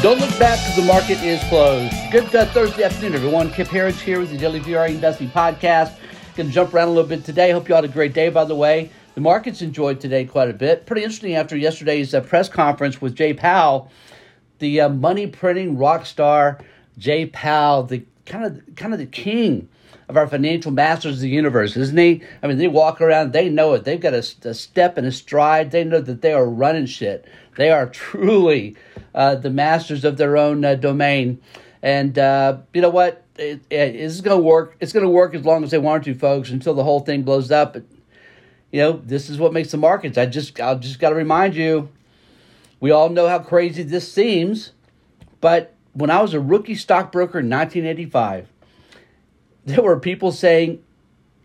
Don't look back because the market is closed. Good uh, Thursday afternoon, everyone. Kip Herriage here with the Daily VRA Investing Podcast. Going to jump around a little bit today. Hope you all had a great day, by the way. The markets enjoyed today quite a bit. Pretty interesting after yesterday's uh, press conference with Jay Powell, the uh, money printing rock star Jay Powell, the kind of kind of the king of our financial masters of the universe, isn't he? I mean, they walk around, they know it. They've got a, a step and a stride. They know that they are running shit. They are truly uh, the masters of their own uh, domain. And uh, you know what? It, it, it's going to work. It's going to work as long as they want to, folks, until the whole thing blows up. But, you know, this is what makes the markets. I just, I just got to remind you, we all know how crazy this seems, but when I was a rookie stockbroker in 1985, there were people saying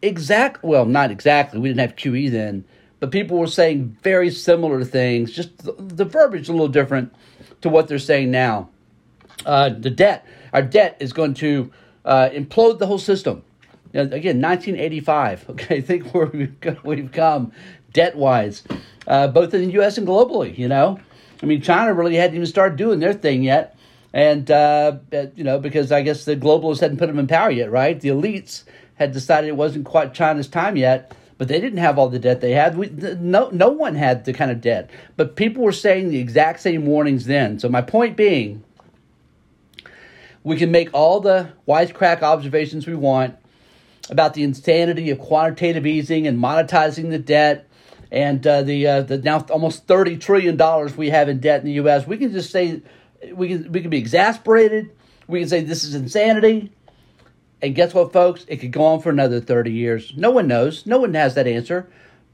exact well not exactly we didn't have qe then but people were saying very similar things just the, the verbiage a little different to what they're saying now. Uh, the debt our debt is going to uh, implode the whole system. Now, again 1985 okay I think where we've, we've come debt wise uh, both in the us and globally you know? I mean china really hadn't even started doing their thing yet and uh, you know because I guess the globalists hadn't put them in power yet, right? The elites had decided it wasn't quite China's time yet, but they didn't have all the debt they had. We, no, no one had the kind of debt, but people were saying the exact same warnings then. So my point being, we can make all the wisecrack observations we want about the insanity of quantitative easing and monetizing the debt and uh, the uh, the now almost thirty trillion dollars we have in debt in the U.S. We can just say we can we can be exasperated. We can say this is insanity. And guess what, folks? It could go on for another 30 years. No one knows. No one has that answer.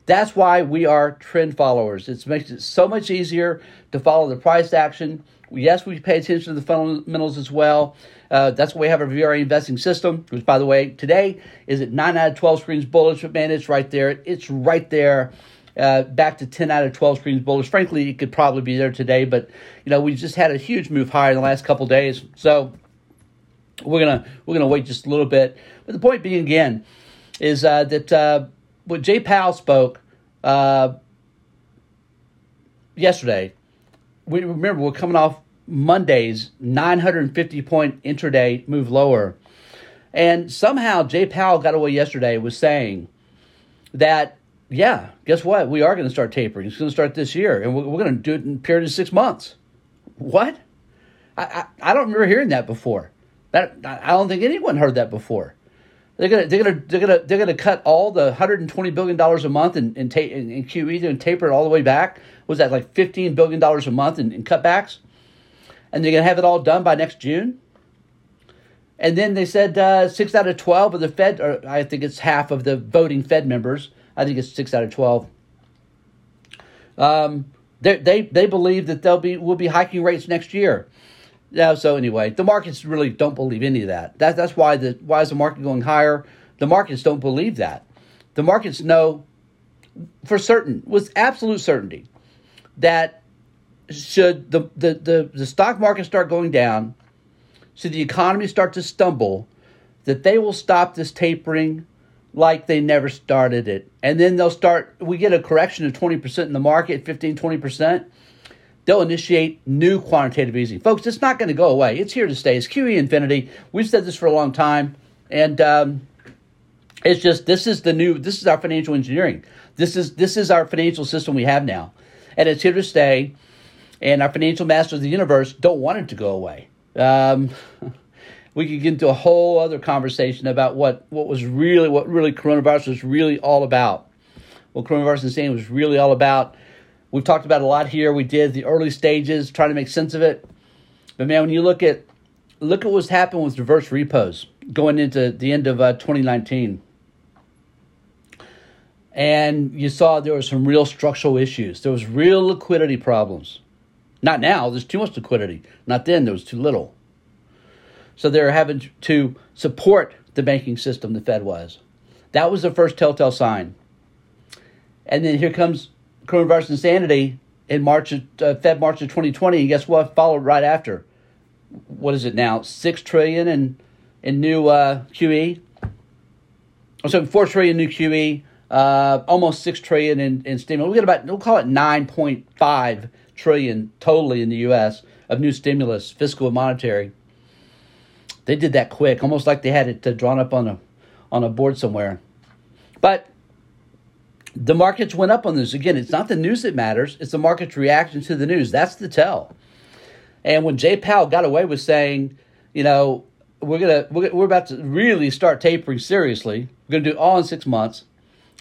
That's why we are trend followers. It makes it so much easier to follow the price action. Yes, we pay attention to the fundamentals as well. Uh, that's why we have our VRA investing system, which, by the way, today is at 9 out of 12 screens bullish. But man, it's right there. It's right there uh, back to 10 out of 12 screens bullish. Frankly, it could probably be there today, but you know we just had a huge move higher in the last couple days, so we're gonna we're gonna wait just a little bit. But the point being again is uh, that uh, when Jay Powell spoke uh, yesterday, we remember we're coming off Monday's 950 point intraday move lower, and somehow Jay Powell got away yesterday with saying that yeah, guess what? We are going to start tapering. It's going to start this year, and we're, we're going to do it in a period of six months. What? I, I, I don't remember hearing that before. That I don't think anyone heard that before. They're gonna they're gonna they're gonna they're gonna cut all the 120 billion dollars a month in in, ta- in, in QE and taper it all the way back. Was that like 15 billion dollars a month in, in cutbacks? And they're gonna have it all done by next June. And then they said uh, six out of 12 of the Fed, or I think it's half of the voting Fed members, I think it's six out of twelve. Um, they they they believe that they'll be will be hiking rates next year. Yeah. So anyway, the markets really don't believe any of that. That that's why the why is the market going higher? The markets don't believe that. The markets know for certain, with absolute certainty, that should the, the, the, the stock market start going down, should the economy start to stumble, that they will stop this tapering like they never started it. And then they'll start, we get a correction of 20% in the market, 15, 20%. They'll initiate new quantitative easing. Folks, it's not going to go away. It's here to stay. It's QE infinity. We've said this for a long time. And um, it's just, this is the new, this is our financial engineering. This is, this is our financial system we have now. And it's here to stay. And our financial masters of the universe don't want it to go away. Um, we could get into a whole other conversation about what, what was really what really coronavirus was really all about. What coronavirus insanity was really all about. We've talked about a lot here. We did the early stages, trying to make sense of it. But man, when you look at look at what's happened with reverse repos going into the end of uh, 2019, and you saw there were some real structural issues. There was real liquidity problems. Not now. There's too much liquidity. Not then. There was too little. So they're having to support the banking system, the Fed was. That was the first telltale sign. And then here comes coronavirus insanity in March of, uh, Fed March of 2020. And guess what? Followed right after. What is it now? Six trillion in in new uh, QE. So four trillion new QE. Uh, almost six trillion in, in stimulus. We got about we'll call it nine point five trillion totally in the U.S. of new stimulus, fiscal and monetary. They did that quick, almost like they had it uh, drawn up on a on a board somewhere. But the markets went up on this. Again, it's not the news that matters, it's the market's reaction to the news. That's the tell. And when Jay Powell got away with saying, you know, we're gonna we're, we're about to really start tapering seriously. We're gonna do all in six months,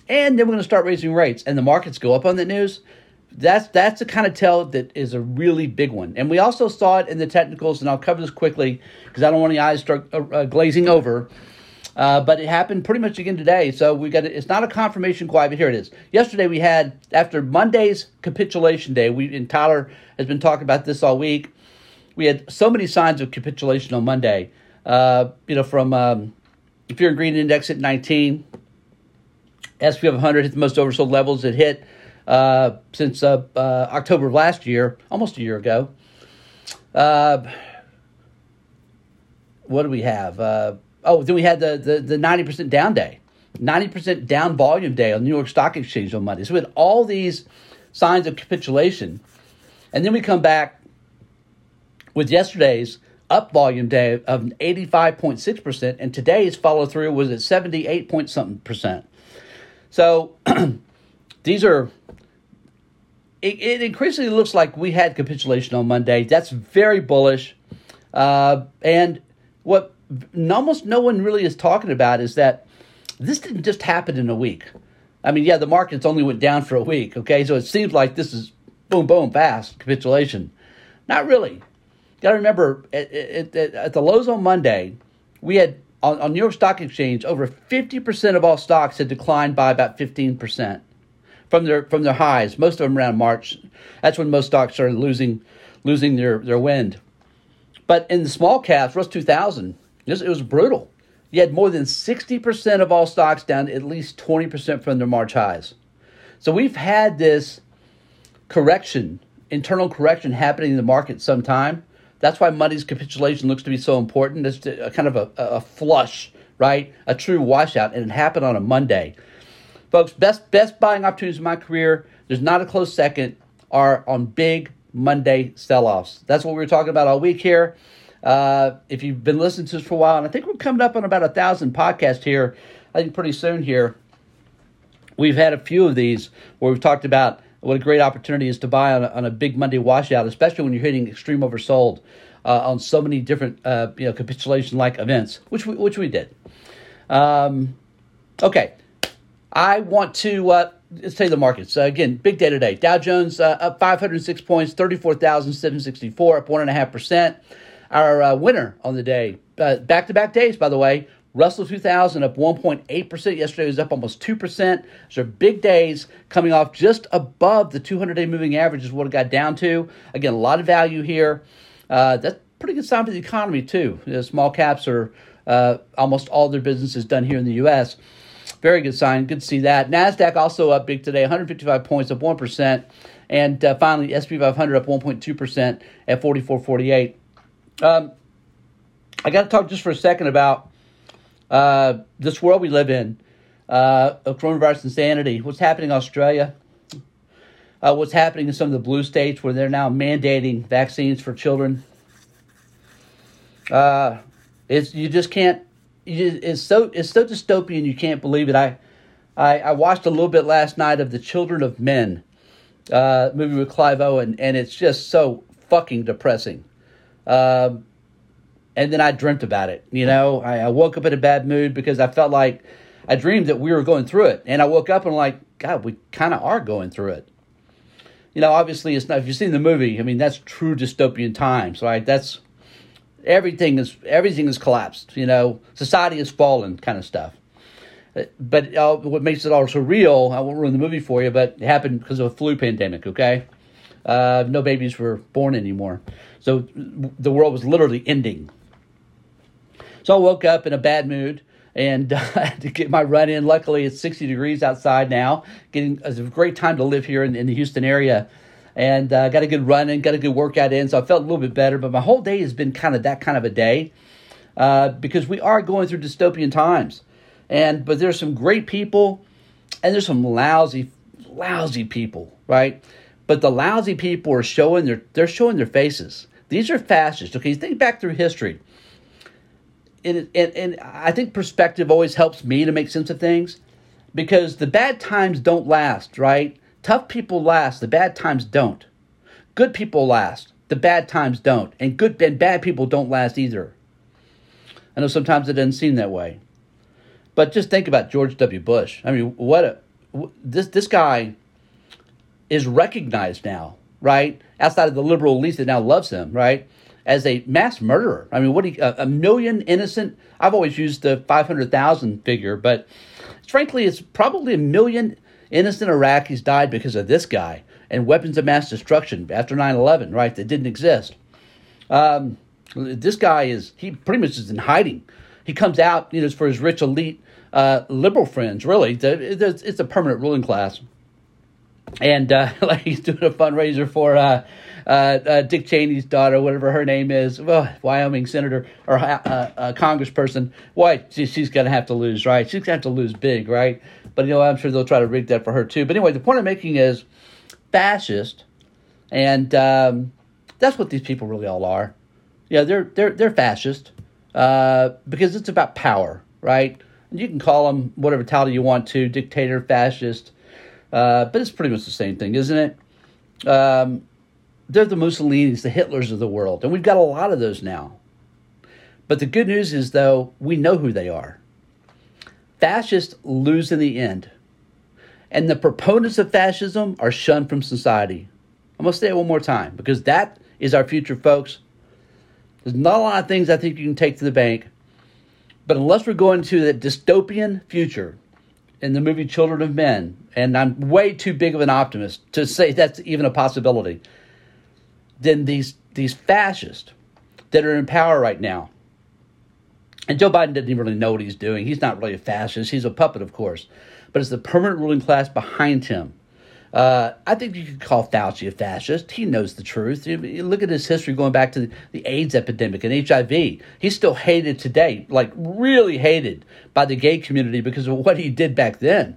and then we're gonna start raising rates, and the markets go up on that news. That's that's the kind of tell that is a really big one. And we also saw it in the technicals, and I'll cover this quickly because I don't want the eyes start uh, uh, glazing over. Uh, but it happened pretty much again today. So we got it it's not a confirmation quite, but here it is. Yesterday we had after Monday's capitulation day. We and Tyler has been talking about this all week. We had so many signs of capitulation on Monday. Uh, you know, from um, fear and Greed index at 19, SP 500 hit the most oversold levels it hit uh, since uh, uh, October of last year, almost a year ago. Uh, what do we have? Uh, oh, then we had the, the, the 90% down day, 90% down volume day on New York Stock Exchange on Monday. So we had all these signs of capitulation. And then we come back with yesterday's up volume day of 85.6%, and today's follow through was at 78 point something percent. So these are, it, it, increasingly looks like we had capitulation on Monday. That's very bullish. Uh, and what almost no one really is talking about is that this didn't just happen in a week. I mean, yeah, the markets only went down for a week, okay? So it seems like this is boom, boom, fast capitulation. Not really You got to remember at, at, at, the lows on Monday, we had on, on New York Stock Exchange over 50% of all stocks had declined by about 15% from their from their highs. Most of them around March. That's when most stocks are losing losing their, their wind. But in the small caps, Russell 2000, it was, brutal. You had more than 60% of all stocks down at least 20% from their March highs. So we've had this correction, internal correction happening in the market some time. That's why Monday's capitulation looks to be so important. It's a, kind of a, a flush, right? A true washout, and it happened on a Monday. Folks, best best buying opportunities in my career. There's not a close second. Are on big Monday sell-offs. That's what we were talking about all week here. Uh, if you've been listening to us for a while, and I think we're coming up on about a thousand podcasts here. I think pretty soon here. We've had a few of these where we've talked about what a great opportunity is to buy on a, on a big Monday washout, especially when you're hitting extreme oversold uh, on so many different uh, you know capitulation like events, which we, which we did. Um, okay, I want to uh, let's tell you the markets uh, again. Big day today. Dow Jones uh, up 506 points, 34,764, up one and a half percent. Our uh, winner on the day, back to back days, by the way. Russell 2000 up 1.8%. Yesterday was up almost 2%. So big days coming off just above the 200 day moving average is what it got down to. Again, a lot of value here. Uh, that's pretty good sign for the economy, too. You know, small caps are uh, almost all their business is done here in the U.S. Very good sign. Good to see that. NASDAQ also up big today, 155 points, up 1%. And uh, finally, SP 500 up 1.2% at 44.48. Um, I got to talk just for a second about uh, this world we live in uh, of coronavirus insanity, what's happening in Australia, uh, what's happening in some of the blue states where they're now mandating vaccines for children. Uh, it's you just can't. You, it's so it's so dystopian. You can't believe it. I, I, I watched a little bit last night of the Children of Men uh, movie with Clive Owen, and it's just so fucking depressing. Um, and then I dreamt about it. You know, I, I woke up in a bad mood because I felt like I dreamed that we were going through it, and I woke up and I'm like, God, we kind of are going through it. You know, obviously, it's not. If you've seen the movie, I mean, that's true dystopian times, right? That's everything is everything is collapsed. You know, society has fallen, kind of stuff. Uh, but uh, what makes it all so real? I won't ruin the movie for you, but it happened because of a flu pandemic. Okay, uh, no babies were born anymore, so the world was literally ending so I woke up in a bad mood and uh, to get my run in. Luckily, it's 60 degrees outside now. Getting it's a great time to live here in, in the Houston area, and uh, got a good run in, got a good workout in. So I felt a little bit better. But my whole day has been kind of that kind of a day uh, because we are going through dystopian times, and but there's some great people, and there's some lousy, lousy people, right? But the lousy people are showing their they're showing their faces These are fascists. Okay, think back through history. And, and, and I think perspective always helps me to make sense of things because the bad times don't last, right? Tough people last, the bad times don't. Good people last, the bad times don't. And good and bad people don't last either. I know sometimes it doesn't seem that way. But just think about George W. Bush. I mean, what a this this guy is recognized now, right? Outside of the liberal elite that now loves him, right? As a mass murderer. I mean, what he, a, a million innocent. I've always used the five hundred thousand figure, but frankly, it's probably a million innocent Iraqis died because of this guy and weapons of mass destruction after 9-11, right? That didn't exist. Um, this guy is he pretty much is in hiding. He comes out, you know, for his rich elite uh, liberal friends. Really, it's a permanent ruling class and uh, like he's doing a fundraiser for uh, uh, uh, Dick Cheney's daughter, whatever her name is, well, Wyoming senator or uh, congressperson. Why she, she's going to have to lose, right? She's going to have to lose big, right? But you know, I'm sure they'll try to rig that for her too. But anyway, the point I'm making is fascist, and um, that's what these people really all are. Yeah, they're they're they're fascist uh, because it's about power, right? And you can call them whatever title you want to, dictator, fascist uh, but it's pretty much the same thing, isn't it? Um, they're the Mussolinis, the Hitlers of the world, and we've got a lot of those now. But the good news is, though, we know who they are. Fascists lose in the end, and the proponents of fascism are shunned from society. I'm going to say it one more time because that is our future, folks. There's not a lot of things I think you can take to the bank, but unless we're going to that dystopian future in the movie Children of Men, and I'm way too big of an optimist to say that's even a possibility, then these these fascists that are in power right now, and Joe Biden even really know what he's doing. He's not really a fascist. He's a puppet, of course, but it's the permanent ruling class behind him. Uh, I think you could call Fauci a fascist. He knows the truth. You, you look at his history going back to the, the, AIDS epidemic and HIV. He's still hated today, like really hated by the gay community because of what he did back then.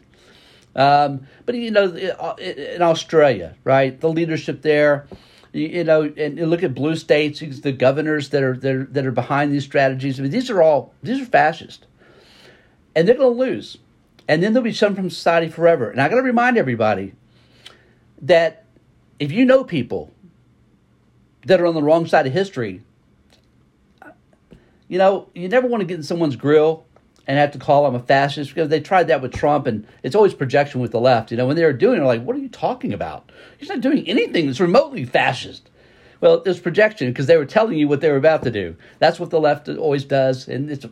Um, but you know, in Australia, right, the leadership there, you, you know, and you look at blue states, the governors that are that are, that are behind these strategies. I mean, these are all these are fascist, and they're going to lose, and then they'll be shunned from society forever. And I got to remind everybody that if you know people that are on the wrong side of history, you know, you never want to get in someone's grill and have to call them a fascist because they tried that with Trump and it's always projection with the left. You know, when they were doing it, they're like, what are you talking about? He's not doing anything that's remotely fascist. Well, it's projection because they were telling you what they were about to do. That's what the left always does, and it's a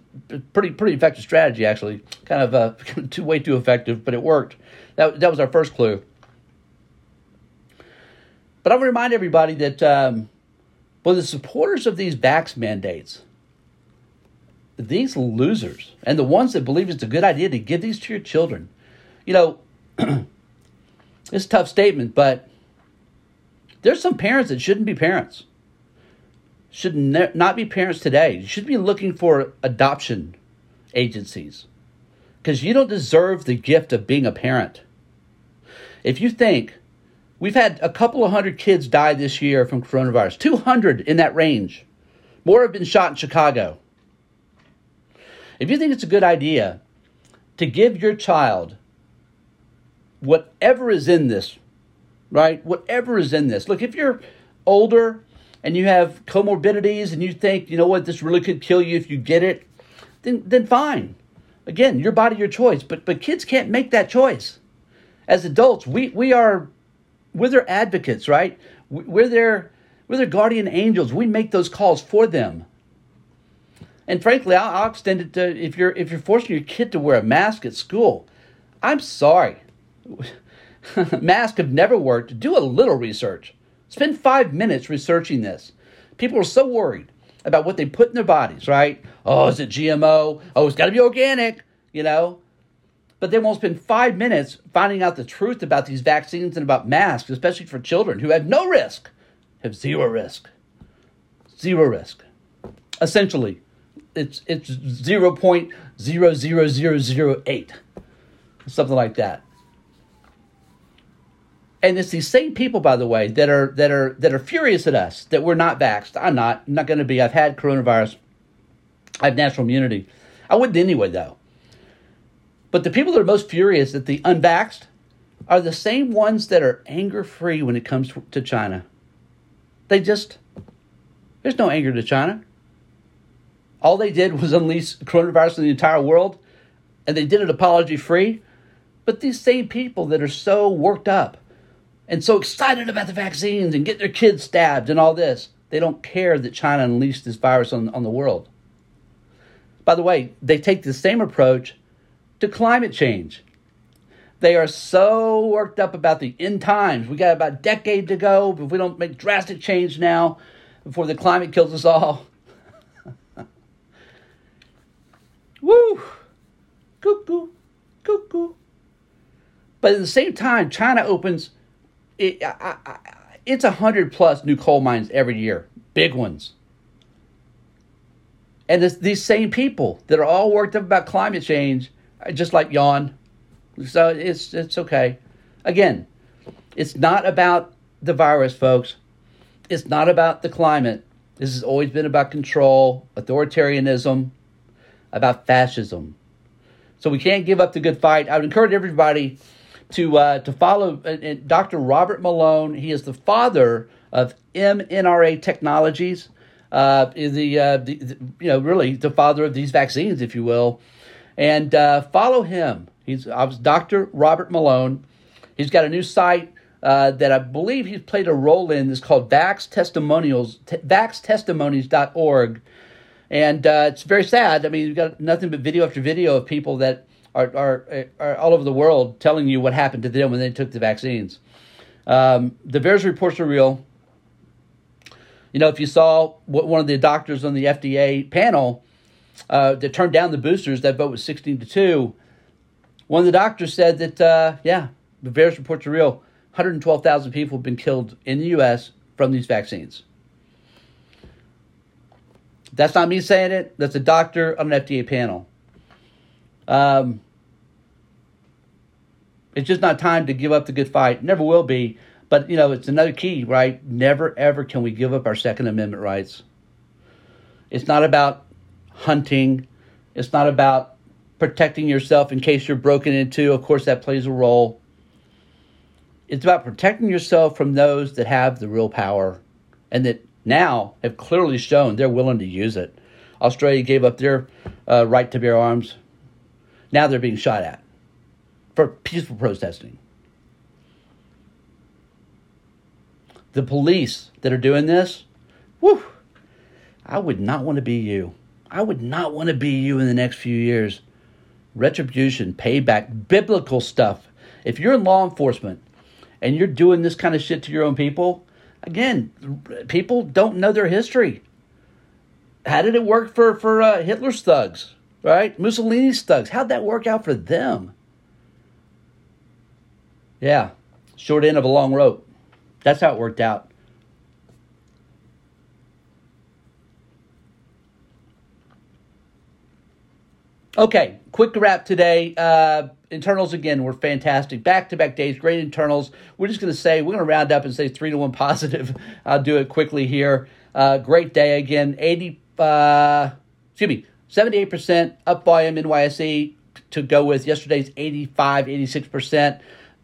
pretty pretty effective strategy actually. Kind of uh, too way too effective, but it worked. That that was our first clue. But I want to remind everybody that um, well, the supporters of these vax mandates, these losers, and the ones that believe it's a good idea to give these to your children, you know, it's a tough statement, but there's some parents that shouldn't be parents. Should ne- not be parents today. You should be looking for adoption agencies because you don't deserve the gift of being a parent. If you think We've had a couple of hundred kids die this year from coronavirus, 200 in that range. More have been shot in Chicago. If you think it's a good idea to give your child whatever is in this, right? Whatever is in this. Look, if you're older and you have comorbidities and you think, you know what, this really could kill you if you get it, then then fine. Again, your body, your choice. But but kids can't make that choice. As adults, we we are we're their advocates, right? We're their we're their guardian angels. We make those calls for them. And frankly, I'll, I'll extend it to if you're if you're forcing your kid to wear a mask at school. I'm sorry. Masks have never worked. Do a little research. Spend five minutes researching this. People are so worried about what they put in their bodies, right? Oh, is it GMO? Oh, it's got to be organic, you know? but they won't spend five minutes finding out the truth about these vaccines and about masks, especially for children who have no risk, have zero risk. Zero risk. Essentially, it's it's zero point zero zero zero zero eight, something like that. And it's these same people, by the way, that are that are that are furious at us that we're not vaxxed. I'm not. I'm not going to be. I've had coronavirus. I have natural immunity. I wouldn't anyway, though. But the people that are most furious at the unvaxxed are the same ones that are anger free when it comes to China. They just, there's no anger to China. All they did was unleash coronavirus in the entire world, and they did it apology free. But these same people that are so worked up and so excited about the vaccines and getting their kids stabbed and all this, they don't care that China unleashed this virus on, on the world. By the way, they take the same approach to climate change. They are so worked up about the end times. We got about a decade to go. But if we don't make drastic change now, before the climate kills us all. Woo! Cuckoo, cuckoo. But at the same time, China opens it, I, I, it's a hundred plus new coal mines every year, big ones. And it's these same people that are all worked up about climate change, uh, just like yawn. So it's it's okay. Again, it's not about the virus, folks. It's not about the climate. This has always been about control, authoritarianism, about fascism. So we can't give up the good fight. I would encourage everybody to uh, to follow uh, uh Dr. Robert Malone. He is the father of mRNA technologies. Uh, the, uh, the, the, you know really the father of these vaccines, if you will, and uh, follow him. He's Dr. Robert Malone. He's got a new site that I believe he's played a role in. It's called Vax Testimonials, t- vaxtestimonies.org. And uh, it's very sad. I mean, you've got nothing but video after video of people that are, are, are all over the world telling you what happened to them when they took the vaccines. Um, the VAERS reports are real. You know, if you saw what one of the doctors on the FDA panel uh, that turned down the boosters, that vote was 16 to 2. One of the doctors said that, uh, yeah, the VAERS reports are real. 112,000 people have been killed in the U.S. from these vaccines. That's not me saying it. That's a doctor on an FDA panel. Um, it's just not time to give up the good fight. Never will be. But, you know, it's another key, right? Never, ever can we give up our Second Amendment rights. It's not about hunting. It's not about protecting yourself in case you're broken into. Of course, that plays a role. It's about protecting yourself from those that have the real power and that now have clearly shown they're willing to use it. Australia gave up their uh, right to bear arms now they're being shot at for peaceful protesting. The police that are doing this, whew, I would not want to be you. I would not want to be you in the next few years. Retribution, payback, biblical stuff. If you're in law enforcement and you're doing this kind of shit to your own people, again, people don't know their history. How did it work for for uh, Hitler's thugs? right? Mussolini's thugs. How'd that work out for them? Yeah, short end of a long rope. That's how it worked out. Okay, quick wrap today. Uh, internals again were fantastic. Back to back days, great internals. We're just going to say, we're going to round up and say three to one positive. I'll do it quickly here. Uh, great day again. 80, uh, excuse me, 78% up volume NYSE to go with yesterday's 85, 86%.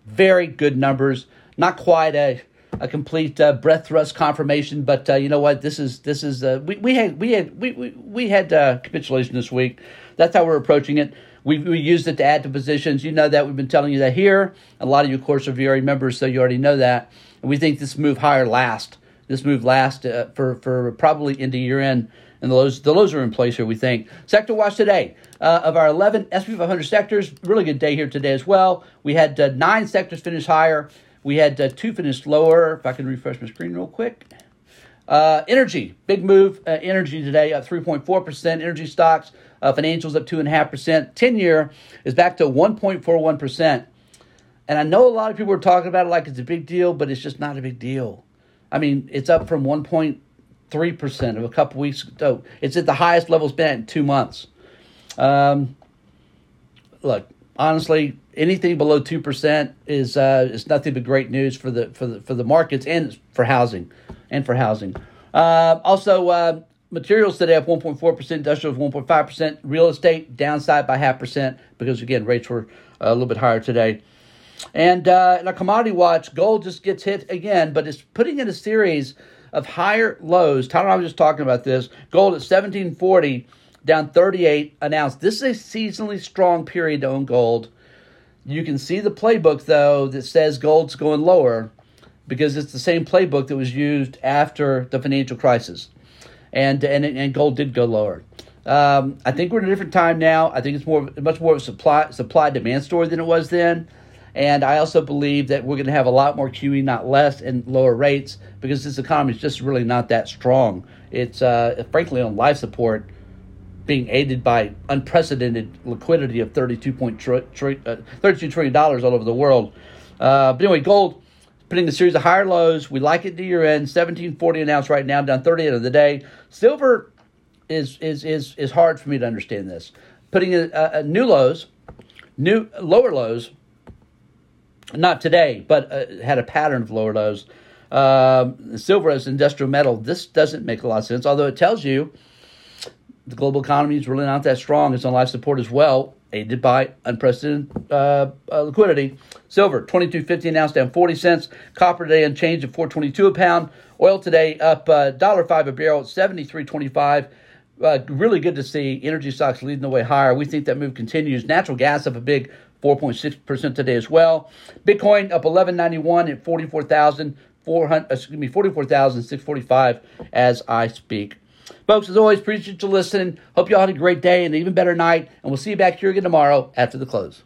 Very good numbers. Not quite a a complete uh, breadth thrust confirmation, but uh, you know what? This is this is uh, we, we had we had we we, we had uh, capitulation this week. That's how we're approaching it. We, we used it to add to positions. You know that we've been telling you that here. A lot of you, of course, are VRA members, so you already know that. And we think this move higher last. This move last uh, for for probably into year end and the lows, the lows are in place here, we think. Sector watch today. Uh, of our 11 SP 500 sectors, really good day here today as well. We had uh, nine sectors finish higher. We had uh, two finish lower. If I can refresh my screen real quick. Uh, energy, big move. Uh, energy today up 3.4%. Energy stocks, uh, financials up 2.5%. 10 year is back to 1.41%. And I know a lot of people are talking about it like it's a big deal, but it's just not a big deal. I mean, it's up from 1. 3% of a couple weeks ago. It's at the highest level it's been in two months. Um, look, honestly, anything below two percent is uh, is nothing but great news for the for the for the markets and for housing, and for housing. Uh, also, uh, materials today up 1.4%, industrials 1.5%, real estate downside by half percent because again rates were a little bit higher today. And uh, in a commodity watch, gold just gets hit again, but it's putting in a series of higher lows. Tyler and I was just talking about this. Gold at 1740, down 38 an ounce. This is a seasonally strong period to own gold. You can see the playbook, though, that says gold's going lower because it's the same playbook that was used after the financial crisis. And, and, and gold did go lower. Um, I think we're in a different time now. I think it's more much more of a supply supply demand story than it was then. And I also believe that we're going to have a lot more QE, not less, and lower rates because this economy is just really not that strong. It's uh, frankly on life support, being aided by unprecedented liquidity of $32, tri- uh, $32 trillion all over the world. Uh, but anyway, gold putting a series of higher lows. We like it to year end, 1740 an ounce right now, down 38 of the day. Silver is is is is hard for me to understand this. Putting a, a, a new lows, new lower lows not today, but uh, had a pattern of lower lows. Um, silver as industrial metal, this doesn't make a lot of sense, although it tells you the global economy is really not that strong. It's on life support as well, aided by unprecedented uh, uh, liquidity. Silver, twenty two fifty an ounce, down forty cents. Copper today unchanged at four twenty two a pound. Oil today up uh, dollar five a barrel at seventy three twenty five. Uh, really good to see energy stocks leading the way higher. We think that move continues. Natural gas up a big 4.6% today as well. Bitcoin up 1191 at 44,400 excuse me 44,645 as I speak. Folks, as always, appreciate you listening. Hope you all had a great day and an even better night, and we'll see you back here again tomorrow after the close.